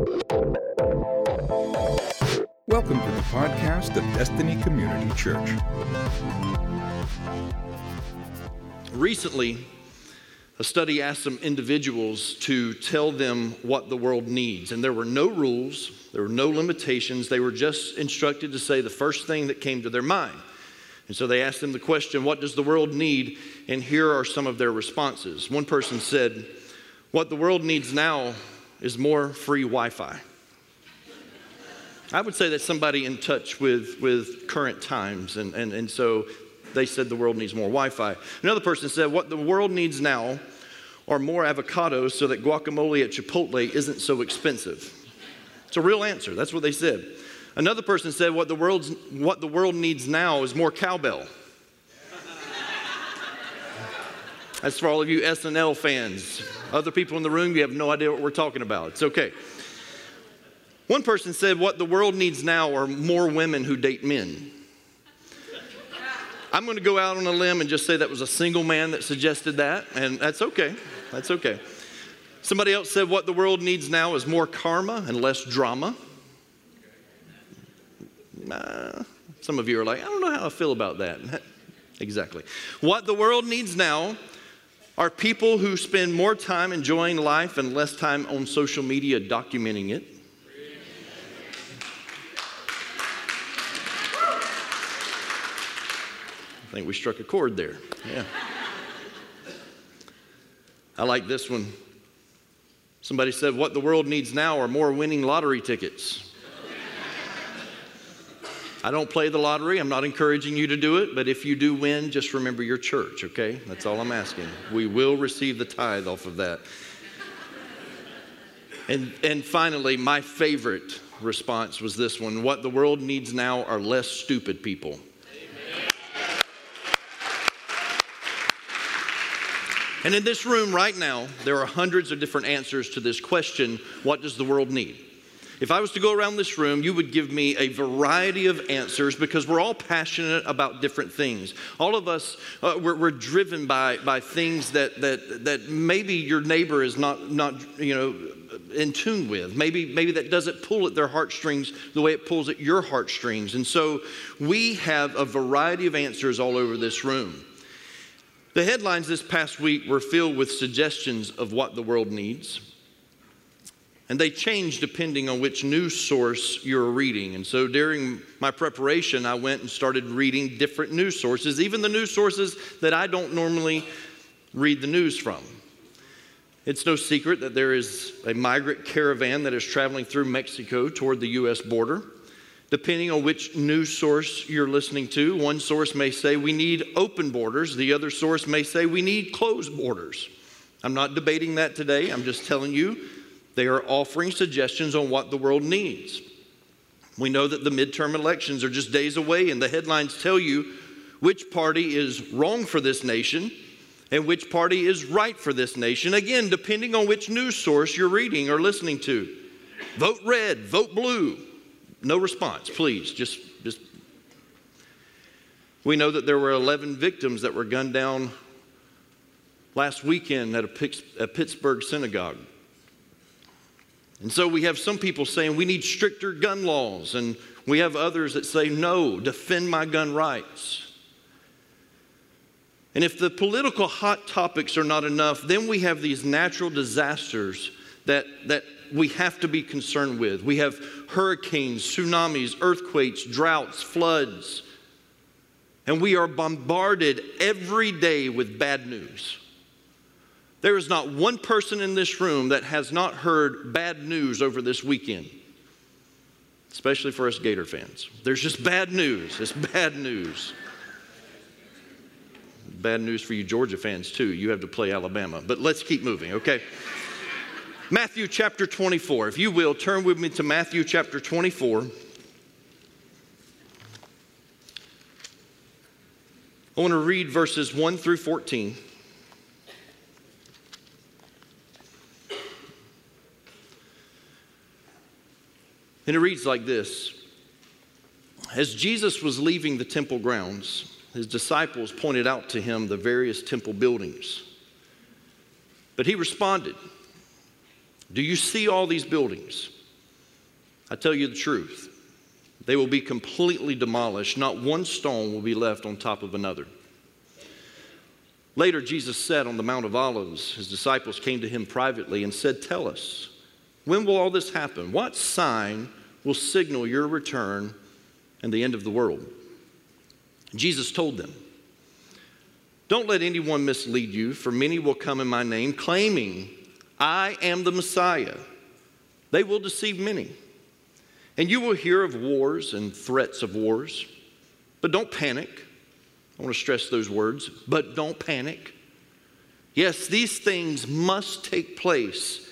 Welcome to the podcast of Destiny Community Church. Recently, a study asked some individuals to tell them what the world needs, and there were no rules, there were no limitations. They were just instructed to say the first thing that came to their mind. And so they asked them the question, What does the world need? And here are some of their responses. One person said, What the world needs now is more free Wi Fi. I would say that's somebody in touch with, with current times. And, and, and so they said the world needs more Wi Fi. Another person said, What the world needs now are more avocados so that guacamole at Chipotle isn't so expensive. It's a real answer. That's what they said. Another person said, What the, world's, what the world needs now is more cowbell. That's for all of you SNL fans. Other people in the room, you have no idea what we're talking about. It's okay. One person said, What the world needs now are more women who date men. I'm going to go out on a limb and just say that was a single man that suggested that, and that's okay. That's okay. Somebody else said, What the world needs now is more karma and less drama. Uh, some of you are like, I don't know how I feel about that. exactly. What the world needs now are people who spend more time enjoying life and less time on social media documenting it. I think we struck a chord there. Yeah. I like this one. Somebody said, What the world needs now are more winning lottery tickets. I don't play the lottery. I'm not encouraging you to do it, but if you do win, just remember your church, okay? That's all I'm asking. We will receive the tithe off of that. And, and finally, my favorite response was this one What the world needs now are less stupid people. And in this room right now, there are hundreds of different answers to this question what does the world need? If I was to go around this room, you would give me a variety of answers because we're all passionate about different things. All of us, uh, we're, we're, driven by, by things that, that, that maybe your neighbor is not, not you know, in tune with. Maybe, maybe that doesn't pull at their heartstrings the way it pulls at your heartstrings. And so we have a variety of answers all over this room. The headlines this past week were filled with suggestions of what the world needs. And they change depending on which news source you're reading. And so during my preparation, I went and started reading different news sources, even the news sources that I don't normally read the news from. It's no secret that there is a migrant caravan that is traveling through Mexico toward the U.S. border depending on which news source you're listening to. One source may say we need open borders, the other source may say we need closed borders. I'm not debating that today, I'm just telling you they are offering suggestions on what the world needs. We know that the midterm elections are just days away, and the headlines tell you which party is wrong for this nation and which party is right for this nation. Again, depending on which news source you're reading or listening to. Vote red, vote blue. No response, please. Just, just. We know that there were 11 victims that were gunned down last weekend at a, a Pittsburgh synagogue. And so we have some people saying we need stricter gun laws, and we have others that say, no, defend my gun rights. And if the political hot topics are not enough, then we have these natural disasters that, that we have to be concerned with. We have hurricanes, tsunamis, earthquakes, droughts, floods. And we are bombarded every day with bad news. There is not one person in this room that has not heard bad news over this weekend, especially for us Gator fans. There's just bad news. It's bad news. Bad news for you Georgia fans, too. You have to play Alabama. But let's keep moving, okay? Matthew chapter 24. If you will, turn with me to Matthew chapter 24. I want to read verses 1 through 14. And it reads like this As Jesus was leaving the temple grounds, his disciples pointed out to him the various temple buildings. But he responded, do you see all these buildings? I tell you the truth. They will be completely demolished. Not one stone will be left on top of another. Later, Jesus said on the Mount of Olives, his disciples came to him privately and said, Tell us, when will all this happen? What sign will signal your return and the end of the world? Jesus told them, Don't let anyone mislead you, for many will come in my name, claiming, I am the Messiah. They will deceive many. And you will hear of wars and threats of wars, but don't panic. I want to stress those words, but don't panic. Yes, these things must take place,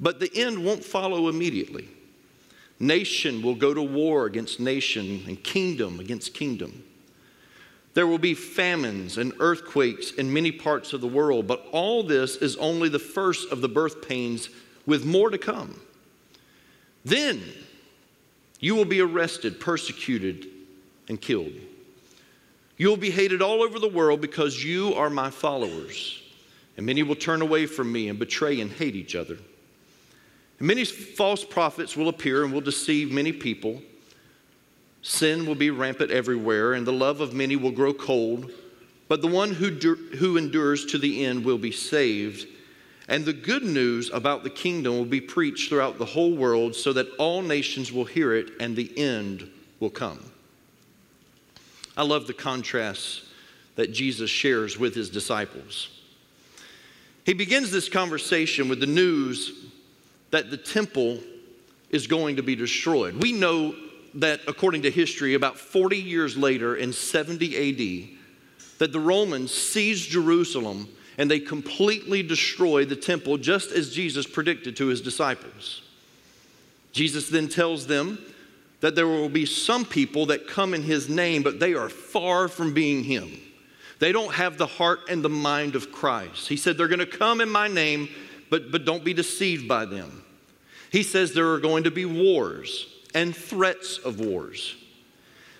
but the end won't follow immediately. Nation will go to war against nation and kingdom against kingdom. There will be famines and earthquakes in many parts of the world, but all this is only the first of the birth pains, with more to come. Then you will be arrested, persecuted, and killed. You will be hated all over the world because you are my followers. And many will turn away from me and betray and hate each other. Many false prophets will appear and will deceive many people. Sin will be rampant everywhere, and the love of many will grow cold. But the one who, who endures to the end will be saved. And the good news about the kingdom will be preached throughout the whole world so that all nations will hear it and the end will come. I love the contrast that Jesus shares with his disciples. He begins this conversation with the news that the temple is going to be destroyed. We know that, according to history, about 40 years later in 70 AD, that the Romans seized Jerusalem and they completely destroyed the temple just as Jesus predicted to his disciples. Jesus then tells them that there will be some people that come in his name, but they are far from being him. They don't have the heart and the mind of Christ. He said, They're going to come in my name, but, but don't be deceived by them. He says there are going to be wars and threats of wars.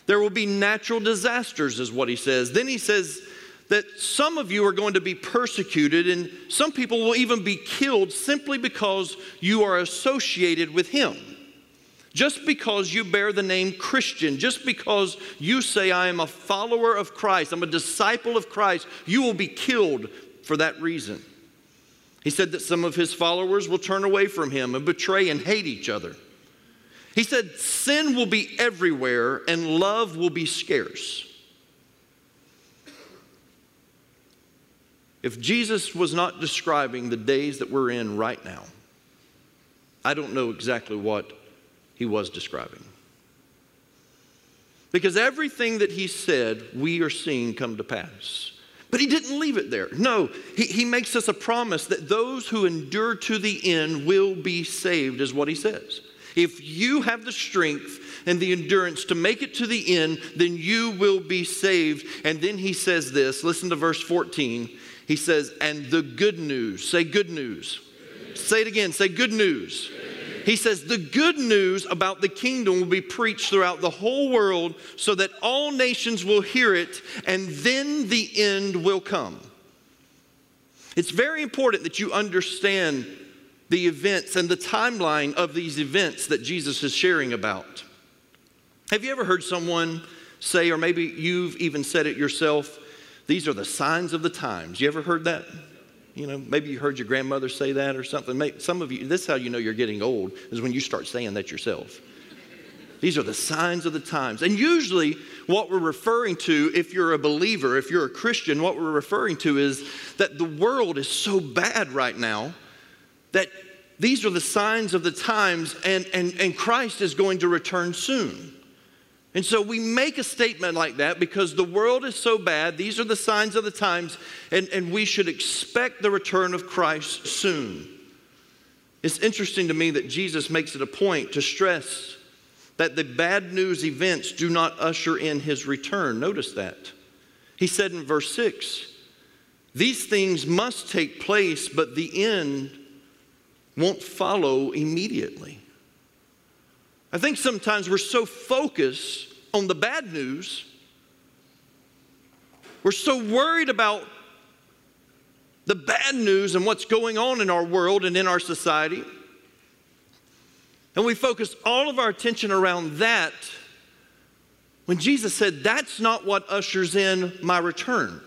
There will be natural disasters, is what he says. Then he says, that some of you are going to be persecuted and some people will even be killed simply because you are associated with him. Just because you bear the name Christian, just because you say, I am a follower of Christ, I'm a disciple of Christ, you will be killed for that reason. He said that some of his followers will turn away from him and betray and hate each other. He said, Sin will be everywhere and love will be scarce. If Jesus was not describing the days that we're in right now, I don't know exactly what he was describing. Because everything that he said, we are seeing come to pass. But he didn't leave it there. No, he, he makes us a promise that those who endure to the end will be saved, is what he says. If you have the strength and the endurance to make it to the end, then you will be saved. And then he says this listen to verse 14. He says, and the good news, say good news. Good news. Say it again, say good news. good news. He says, the good news about the kingdom will be preached throughout the whole world so that all nations will hear it, and then the end will come. It's very important that you understand the events and the timeline of these events that Jesus is sharing about. Have you ever heard someone say, or maybe you've even said it yourself, these are the signs of the times. You ever heard that? You know, maybe you heard your grandmother say that or something. Maybe, Some of you, this is how you know you're getting old, is when you start saying that yourself. These are the signs of the times. And usually, what we're referring to, if you're a believer, if you're a Christian, what we're referring to is that the world is so bad right now that these are the signs of the times, and, and, and Christ is going to return soon. And so we make a statement like that because the world is so bad. These are the signs of the times, and, and we should expect the return of Christ soon. It's interesting to me that Jesus makes it a point to stress that the bad news events do not usher in his return. Notice that. He said in verse 6 these things must take place, but the end won't follow immediately. I think sometimes we're so focused on the bad news, we're so worried about the bad news and what's going on in our world and in our society And we focus all of our attention around that when Jesus said, That's not what ushers in my return.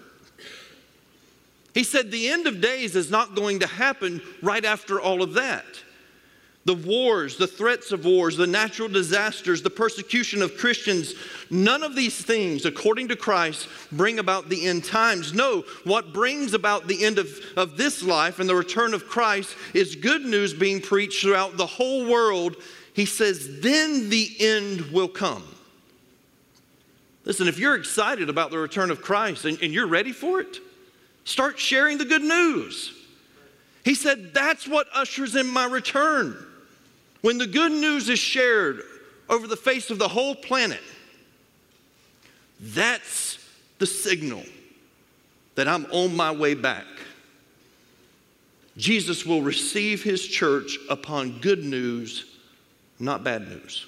He said, The end of days is not going to happen right after all of that. The wars, the threats of wars, the natural disasters, the persecution of Christians, none of these things, according to Christ, bring about the end times. No, what brings about the end of, of this life and the return of Christ is good news being preached throughout the whole world. He says, then the end will come. Listen, if you're excited about the return of Christ and, and you're ready for it, start sharing the good news. He said, That's what ushers in my return. When the good news is shared over the face of the whole planet, that's the signal that I'm on my way back. Jesus will receive his church upon good news, not bad news.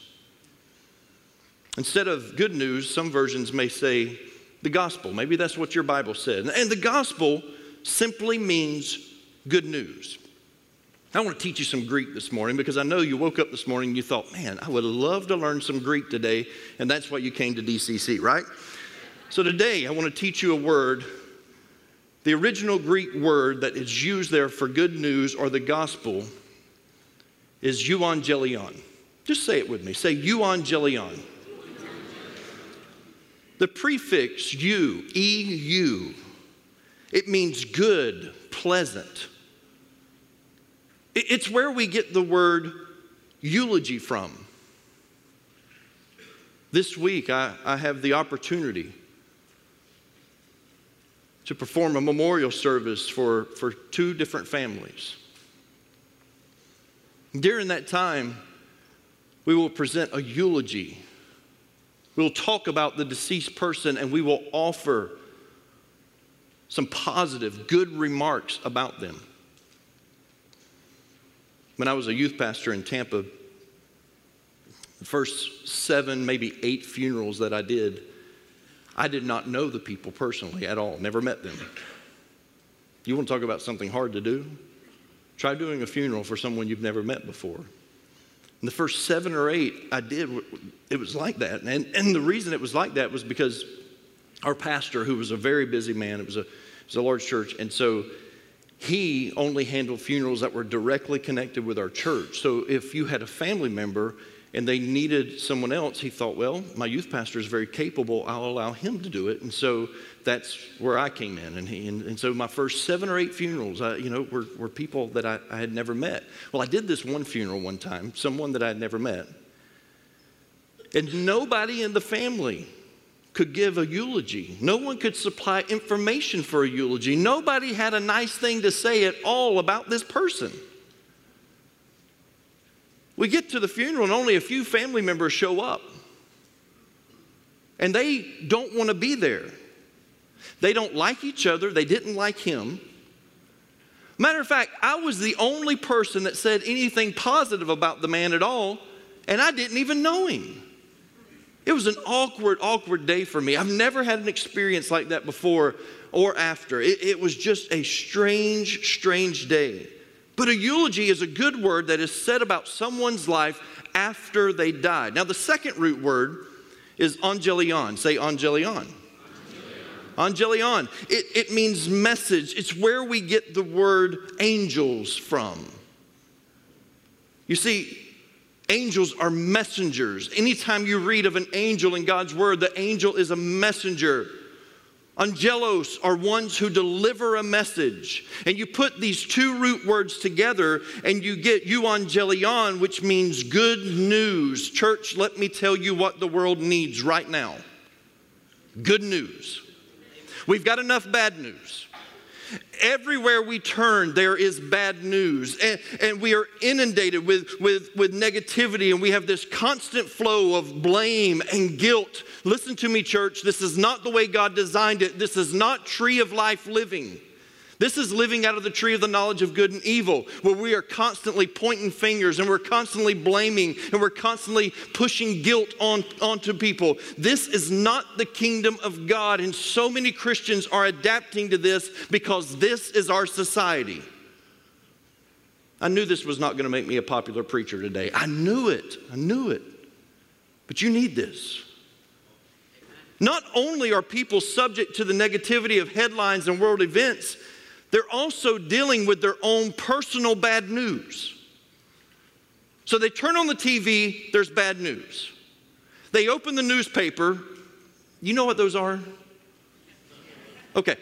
Instead of good news, some versions may say the gospel. Maybe that's what your Bible said. And the gospel simply means good news. I want to teach you some Greek this morning because I know you woke up this morning and you thought, man, I would love to learn some Greek today. And that's why you came to DCC, right? So today I want to teach you a word. The original Greek word that is used there for good news or the gospel is euangelion. Just say it with me. Say euangelion. The prefix eu, EU, it means good, pleasant it's where we get the word eulogy from. This week, I, I have the opportunity to perform a memorial service for, for two different families. During that time, we will present a eulogy. We'll talk about the deceased person and we will offer some positive, good remarks about them. When I was a youth pastor in Tampa, the first seven, maybe eight funerals that I did, I did not know the people personally at all, never met them. You want to talk about something hard to do? Try doing a funeral for someone you've never met before. And the first seven or eight I did, it was like that. And, and the reason it was like that was because our pastor, who was a very busy man, it was a, it was a large church, and so he only handled funerals that were directly connected with our church. So if you had a family member and they needed someone else, he thought, well, my youth pastor is very capable. I'll allow him to do it. And so that's where I came in. And, he, and, and so my first seven or eight funerals, you know, were, were people that I, I had never met. Well, I did this one funeral one time, someone that I had never met. And nobody in the family could give a eulogy. No one could supply information for a eulogy. Nobody had a nice thing to say at all about this person. We get to the funeral and only a few family members show up. And they don't want to be there. They don't like each other, they didn't like him. Matter of fact, I was the only person that said anything positive about the man at all, and I didn't even know him. It was an awkward, awkward day for me. I've never had an experience like that before or after. It, it, was just a strange, strange day. But a eulogy is a good word that is said about someone's life after they died. Now, the second root word is angelion. Say angelion. Angelion. It, it means message. It's where we get the word angels from. You see, Angels are messengers. Anytime you read of an angel in God's word, the angel is a messenger. Angelos are ones who deliver a message. And you put these two root words together and you get euangelion, which means good news. Church, let me tell you what the world needs right now good news. We've got enough bad news. Everywhere we turn, there is bad news. And, and we are inundated with, with, with negativity, and we have this constant flow of blame and guilt. Listen to me, church. This is not the way God designed it. This is not tree of life living. This is living out of the tree of the knowledge of good and evil, where we are constantly pointing fingers and we're constantly blaming and we're constantly pushing guilt on, onto people. This is not the kingdom of God, and so many Christians are adapting to this because this is our society. I knew this was not going to make me a popular preacher today. I knew it. I knew it. But you need this. Not only are people subject to the negativity of headlines and world events, they're also dealing with their own personal bad news. So they turn on the TV, there's bad news. They open the newspaper, you know what those are? Okay.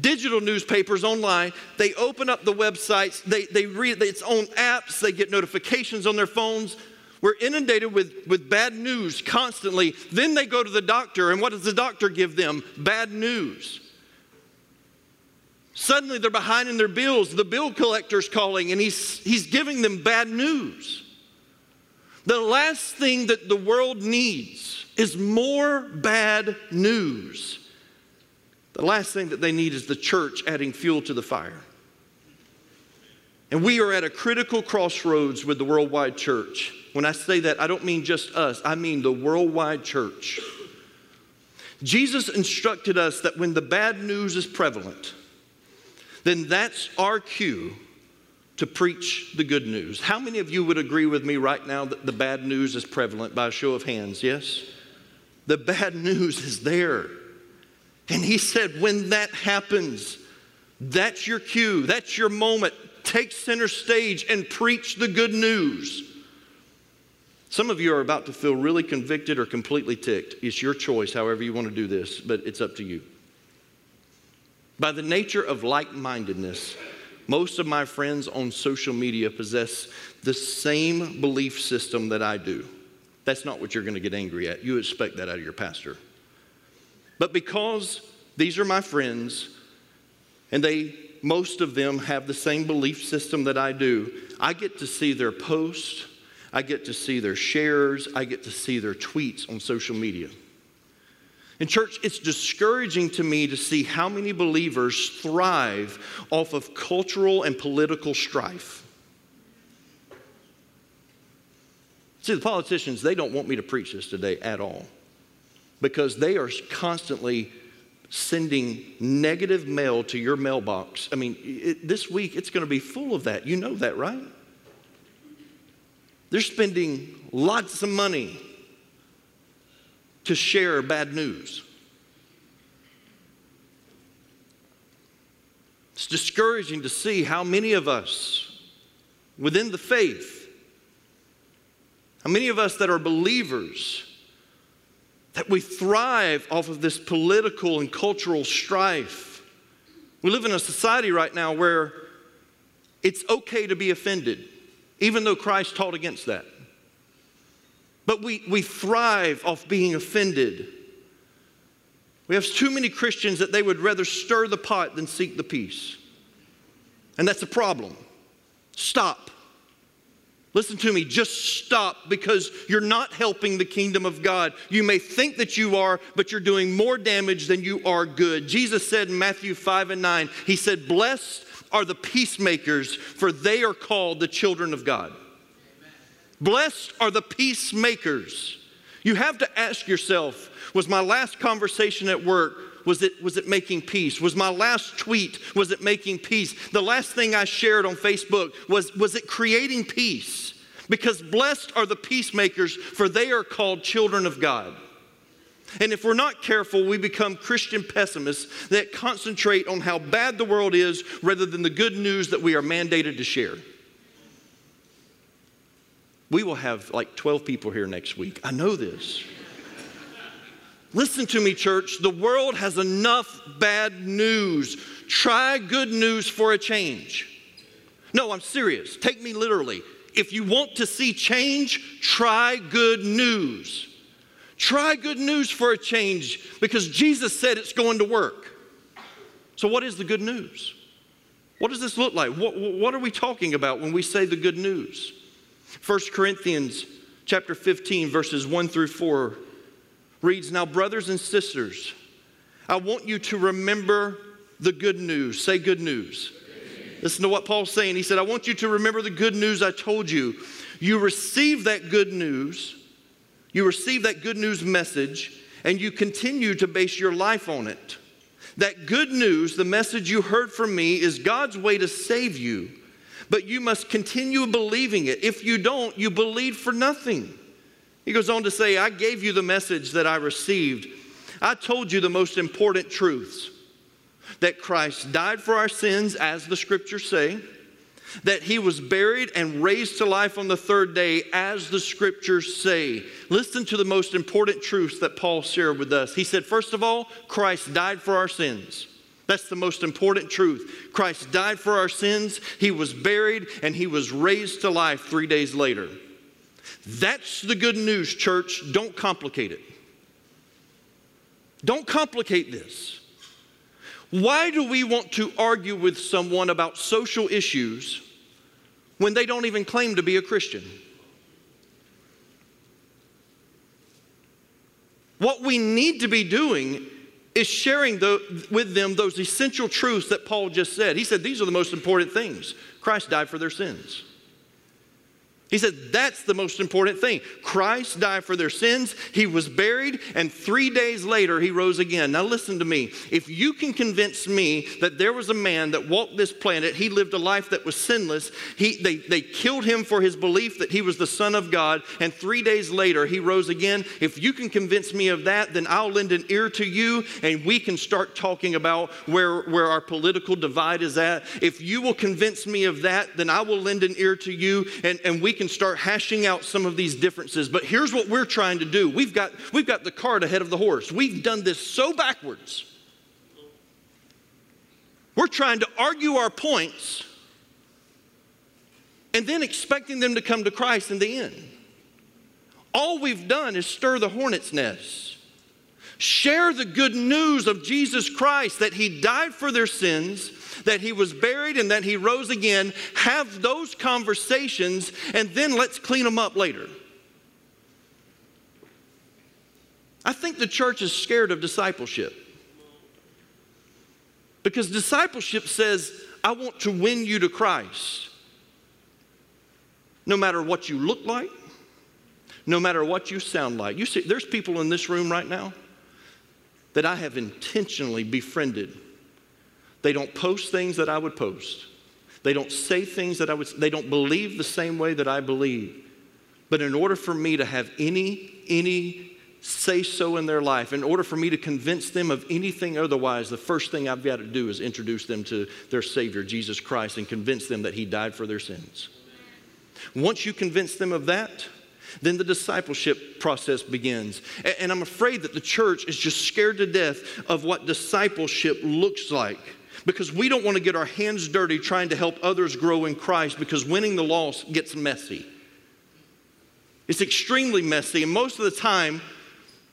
Digital newspapers online, they open up the websites, they, they read its own apps, they get notifications on their phones. We're inundated with, with bad news constantly. Then they go to the doctor, and what does the doctor give them? Bad news. Suddenly they're behind in their bills. The bill collector's calling, and he's, he's giving them bad news. The last thing that the world needs is more bad news. The last thing that they need is the church adding fuel to the fire. And we are at a critical crossroads with the worldwide church. When I say that, I don't mean just us, I mean the worldwide church. Jesus instructed us that when the bad news is prevalent, then that's our cue to preach the good news. How many of you would agree with me right now that the bad news is prevalent by a show of hands? Yes? The bad news is there. And he said, when that happens, that's your cue, that's your moment. Take center stage and preach the good news. Some of you are about to feel really convicted or completely ticked. It's your choice, however you want to do this, but it's up to you. By the nature of like mindedness, most of my friends on social media possess the same belief system that I do. That's not what you're going to get angry at. You expect that out of your pastor. But because these are my friends and they most of them have the same belief system that I do, I get to see their posts, I get to see their shares, I get to see their tweets on social media. In church, it's discouraging to me to see how many believers thrive off of cultural and political strife. See, the politicians, they don't want me to preach this today at all because they are constantly sending negative mail to your mailbox. I mean, it, this week it's going to be full of that. You know that, right? They're spending lots of money to share bad news. It's discouraging to see how many of us within the faith, how many of us that are believers, that we thrive off of this political and cultural strife. We live in a society right now where it's okay to be offended, even though Christ taught against that. But we, we thrive off being offended. We have too many Christians that they would rather stir the pot than seek the peace. And that's a problem. Stop. Listen to me, just stop because you're not helping the kingdom of God. You may think that you are, but you're doing more damage than you are good. Jesus said in Matthew 5 and 9, He said, Blessed are the peacemakers, for they are called the children of God. Blessed are the peacemakers. You have to ask yourself was my last conversation at work was it, was it making peace? Was my last tweet, was it making peace? The last thing I shared on Facebook, was, was it creating peace? Because blessed are the peacemakers, for they are called children of God. And if we're not careful, we become Christian pessimists that concentrate on how bad the world is rather than the good news that we are mandated to share. We will have like 12 people here next week. I know this. Listen to me, church. The world has enough bad news. Try good news for a change. No, I'm serious. Take me literally. If you want to see change, try good news. Try good news for a change because Jesus said it's going to work. So, what is the good news? What does this look like? What, what are we talking about when we say the good news? 1 Corinthians chapter 15 verses 1 through 4 reads, Now, brothers and sisters, I want you to remember the good news. Say good news. Listen to what Paul's saying. He said, I want you to remember the good news I told you. You received that good news, you received that good news message, and you continue to base your life on it. That good news, the message you heard from me, is God's way to save you but you must continue believing it. If you don't, you believe for nothing. He goes on to say, I gave you the message that I received. I told you the most important truths that Christ died for our sins, as the scriptures say, that he was buried and raised to life on the third day, as the scriptures say. Listen to the most important truths that Paul shared with us. He said, first of all, Christ died for our sins. That's the most important truth. Christ died for our sins, he was buried, and he was raised to life three days later. That's the good news, church. Don't complicate it. Don't complicate this. Why do we want to argue with someone about social issues when they don't even claim to be a Christian? What we need to be doing is sharing the, with them those essential truths that Paul just said. He said, These are the most important things. Christ died for their sins. He said, That's the most important thing. Christ died for their sins, he was buried, and three days later he rose again. Now, listen to me. If you can convince me that there was a man that walked this planet, he lived a life that was sinless, he, they, they killed him for his belief that he was the Son of God, and three days later he rose again. If you can convince me of that, then I'll lend an ear to you and we can start talking about where, where our political divide is at. If you will convince me of that, then I will lend an ear to you and, and we can start hashing out some of these differences. But here's what we're trying to do we've got, we've got the cart ahead of the horse. We've done this so backwards. We're trying to argue our points and then expecting them to come to Christ in the end. All we've done is stir the hornet's nest. Share the good news of Jesus Christ that He died for their sins that he was buried and that he rose again, have those conversations, and then let's clean them up later. I think the church is scared of discipleship. Because discipleship says, I want to win you to Christ. No matter what you look like, no matter what you sound like. You see, there's people in this room right now that I have intentionally befriended they don't post things that I would post. They don't say things that I would, they don't believe the same way that I believe. But in order for me to have any, any say so in their life, in order for me to convince them of anything otherwise, the first thing I've got to do is introduce them to their Savior, Jesus Christ, and convince them that He died for their sins. Once you convince them of that, then the discipleship process begins. And I'm afraid that the church is just scared to death of what discipleship looks like because we don't want to get our hands dirty trying to help others grow in Christ because winning the lost gets messy. It's extremely messy, and most of the time,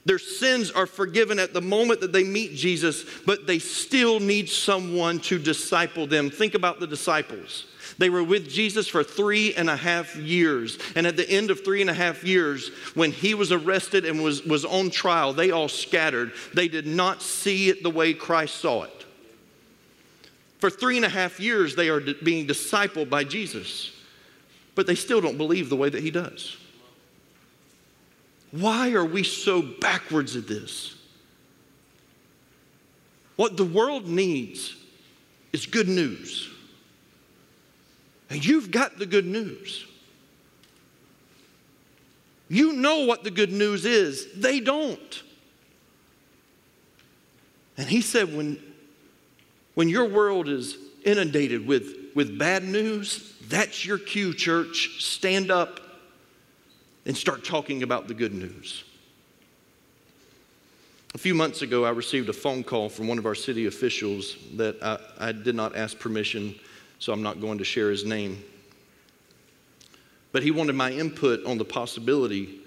their sins are forgiven at the moment that they meet Jesus, but they still need someone to disciple them. Think about the disciples. They were with Jesus for three and a half years. And at the end of three and a half years, when he was arrested and was, was on trial, they all scattered. They did not see it the way Christ saw it. For three and a half years, they are being discipled by Jesus, but they still don't believe the way that he does. Why are we so backwards at this? What the world needs is good news. And you've got the good news. You know what the good news is, they don't. And he said, when when your world is inundated with, with bad news, that's your cue, church. Stand up and start talking about the good news. A few months ago, I received a phone call from one of our city officials that I, I, did not ask permission, so I'm not going to share his name. But he wanted my input on the possibility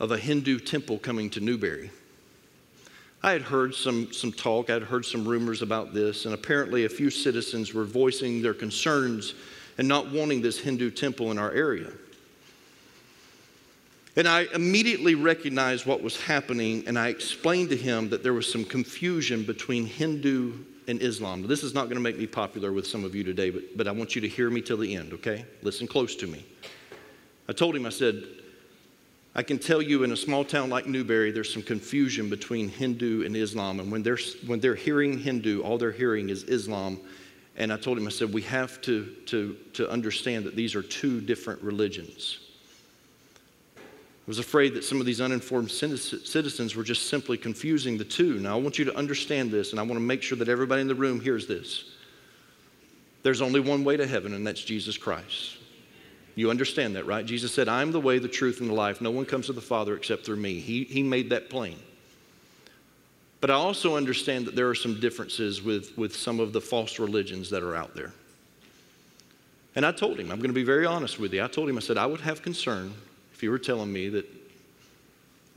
of a Hindu temple coming to Newberry. I had heard some, some talk, I had heard some rumors about this, and apparently a few citizens were voicing their concerns and not wanting this Hindu temple in our area. And I immediately recognized what was happening, and I explained to him that there was some confusion between Hindu and Islam. This is not going to make me popular with some of you today, but, but I want you to hear me till the end, okay? Listen close to me. I told him, I said, I can tell you in a small town like Newberry, there's some confusion between Hindu and Islam. And when they're, when they're hearing Hindu, all they're hearing is Islam. And I told him, I said, we have to, to, to understand that these are two different religions. I was afraid that some of these uninformed citizens were just simply confusing the two. Now, I want you to understand this, and I want to make sure that everybody in the room hears this. There's only one way to heaven, and that's Jesus Christ. You understand that, right? Jesus said, I'm the way, the truth, and the life. No one comes to the Father except through me. He, he made that plain. But I also understand that there are some differences with, with some of the false religions that are out there. And I told him, I'm going to be very honest with you. I told him, I said, I would have concern if you were telling me that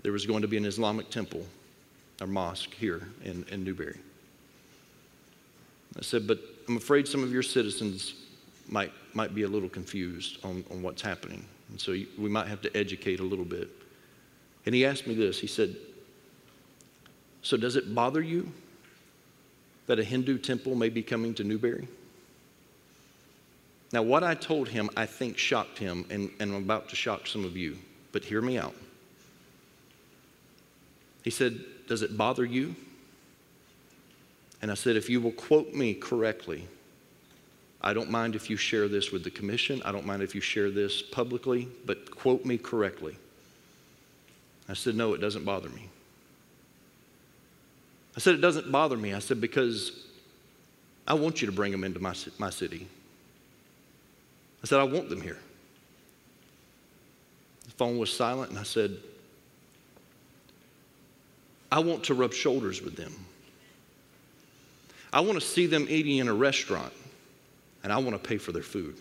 there was going to be an Islamic temple or mosque here in, in Newberry. I said, but I'm afraid some of your citizens might, might be a little confused on, on what's happening. And so we might have to educate a little bit. And he asked me this. He said, so, does it bother you that a Hindu temple may be coming to Newberry? Now, what I told him, I think shocked him, and, and I'm about to shock some of you, but hear me out. He said, Does it bother you? And I said, If you will quote me correctly, I don't mind if you share this with the commission. I don't mind if you share this publicly, but quote me correctly. I said, No, it doesn't bother me. I said, It doesn't bother me. I said, Because I want you to bring them into my, my city. I said, I want them here. The phone was silent, and I said, I want to rub shoulders with them. I want to see them eating in a restaurant, and I want to pay for their food.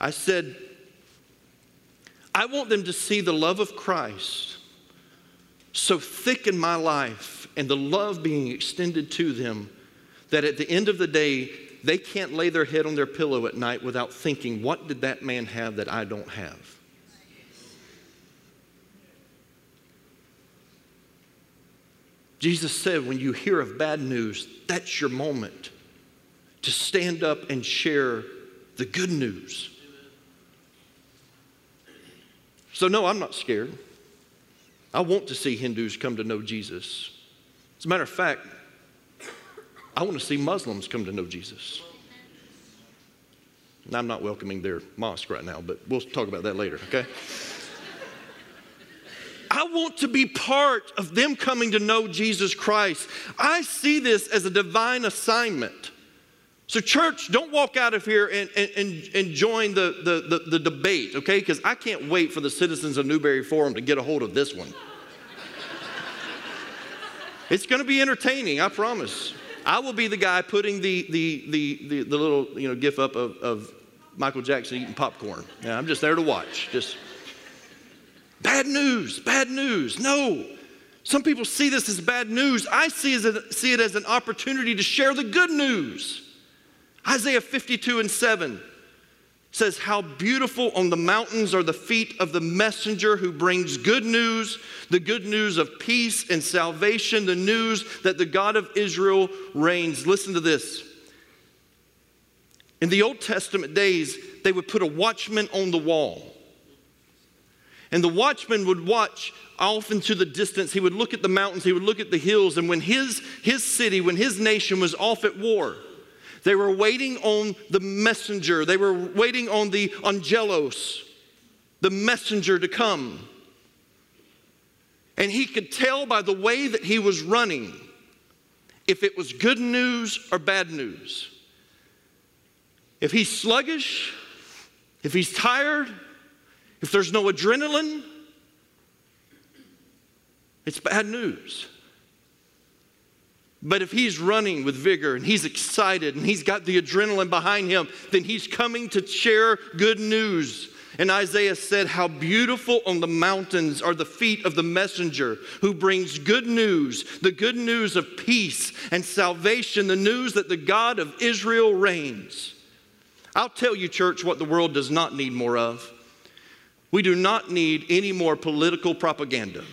I said, I want them to see the love of Christ so thick in my life and the love being extended to them that at the end of the day, they can't lay their head on their pillow at night without thinking, what did that man have that I don't have? Jesus said, when you hear of bad news, that's your moment to stand up and share the good news. So, no, I'm not scared. I want to see Hindus come to know Jesus. As a matter of fact, I want to see Muslims come to know Jesus. Now, I'm not welcoming their mosque right now, but we'll talk about that later, okay? I want to be part of them coming to know Jesus Christ. I see this as a divine assignment. So, church, don't walk out of here and, and, and join the, the, the, the debate, okay? Because I can't wait for the citizens of Newberry Forum to get a hold of this one. it's going to be entertaining, I promise. I will be the guy putting the, the, the, the, the little you know, gif up of, of Michael Jackson eating popcorn. Yeah, I'm just there to watch. Just bad news, bad news. No. Some people see this as bad news. I see, it, see it as an opportunity to share the good news. Isaiah 52 and 7 says, How beautiful on the mountains are the feet of the messenger who brings good news, the good news of peace and salvation, the news that the God of Israel reigns. Listen to this. In the Old Testament days, they would put a watchman on the wall. And the watchman would watch off into the distance. He would look at the mountains, he would look at the hills. And when his, his city, when his nation was off at war, they were waiting on the messenger. They were waiting on the angelos, the messenger to come. And he could tell by the way that he was running if it was good news or bad news. If he's sluggish, if he's tired, if there's no adrenaline, it's bad news. But if he's running with vigor and he's excited and he's got the adrenaline behind him, then he's coming to share good news. And Isaiah said, How beautiful on the mountains are the feet of the messenger who brings good news, the good news of peace and salvation, the news that the God of Israel reigns. I'll tell you, church, what the world does not need more of. We do not need any more political propaganda.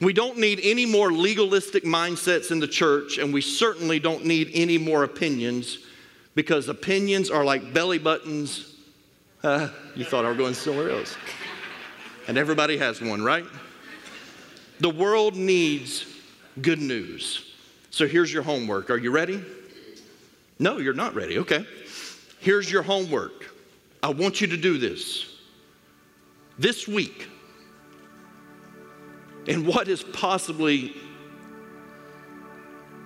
We don't need any more legalistic mindsets in the church, and we certainly don't need any more opinions because opinions are like belly buttons. Uh, you thought I were going somewhere else. And everybody has one, right? The world needs good news. So here's your homework. Are you ready? No, you're not ready. Okay. Here's your homework. I want you to do this. This week, in what is possibly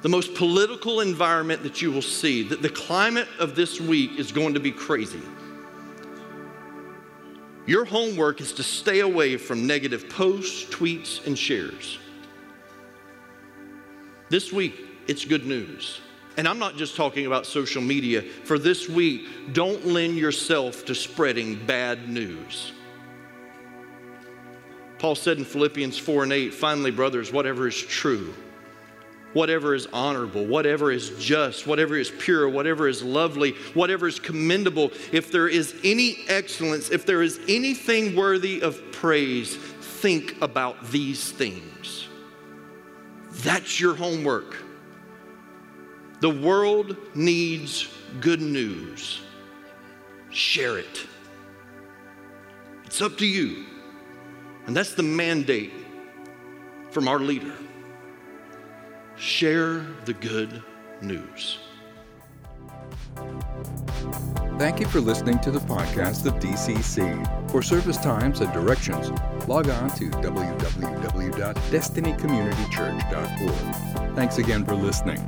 the most political environment that you will see, that the climate of this week is going to be crazy. Your homework is to stay away from negative posts, tweets, and shares. This week, it's good news. And I'm not just talking about social media. For this week, don't lend yourself to spreading bad news. Paul said in Philippians 4 and 8, finally, brothers, whatever is true, whatever is honorable, whatever is just, whatever is pure, whatever is lovely, whatever is commendable, if there is any excellence, if there is anything worthy of praise, think about these things. That's your homework. The world needs good news. Share it. It's up to you. And that's the mandate from our leader. Share the good news. Thank you for listening to the podcast of DCC. For service times and directions, log on to www.destinycommunitychurch.org. Thanks again for listening.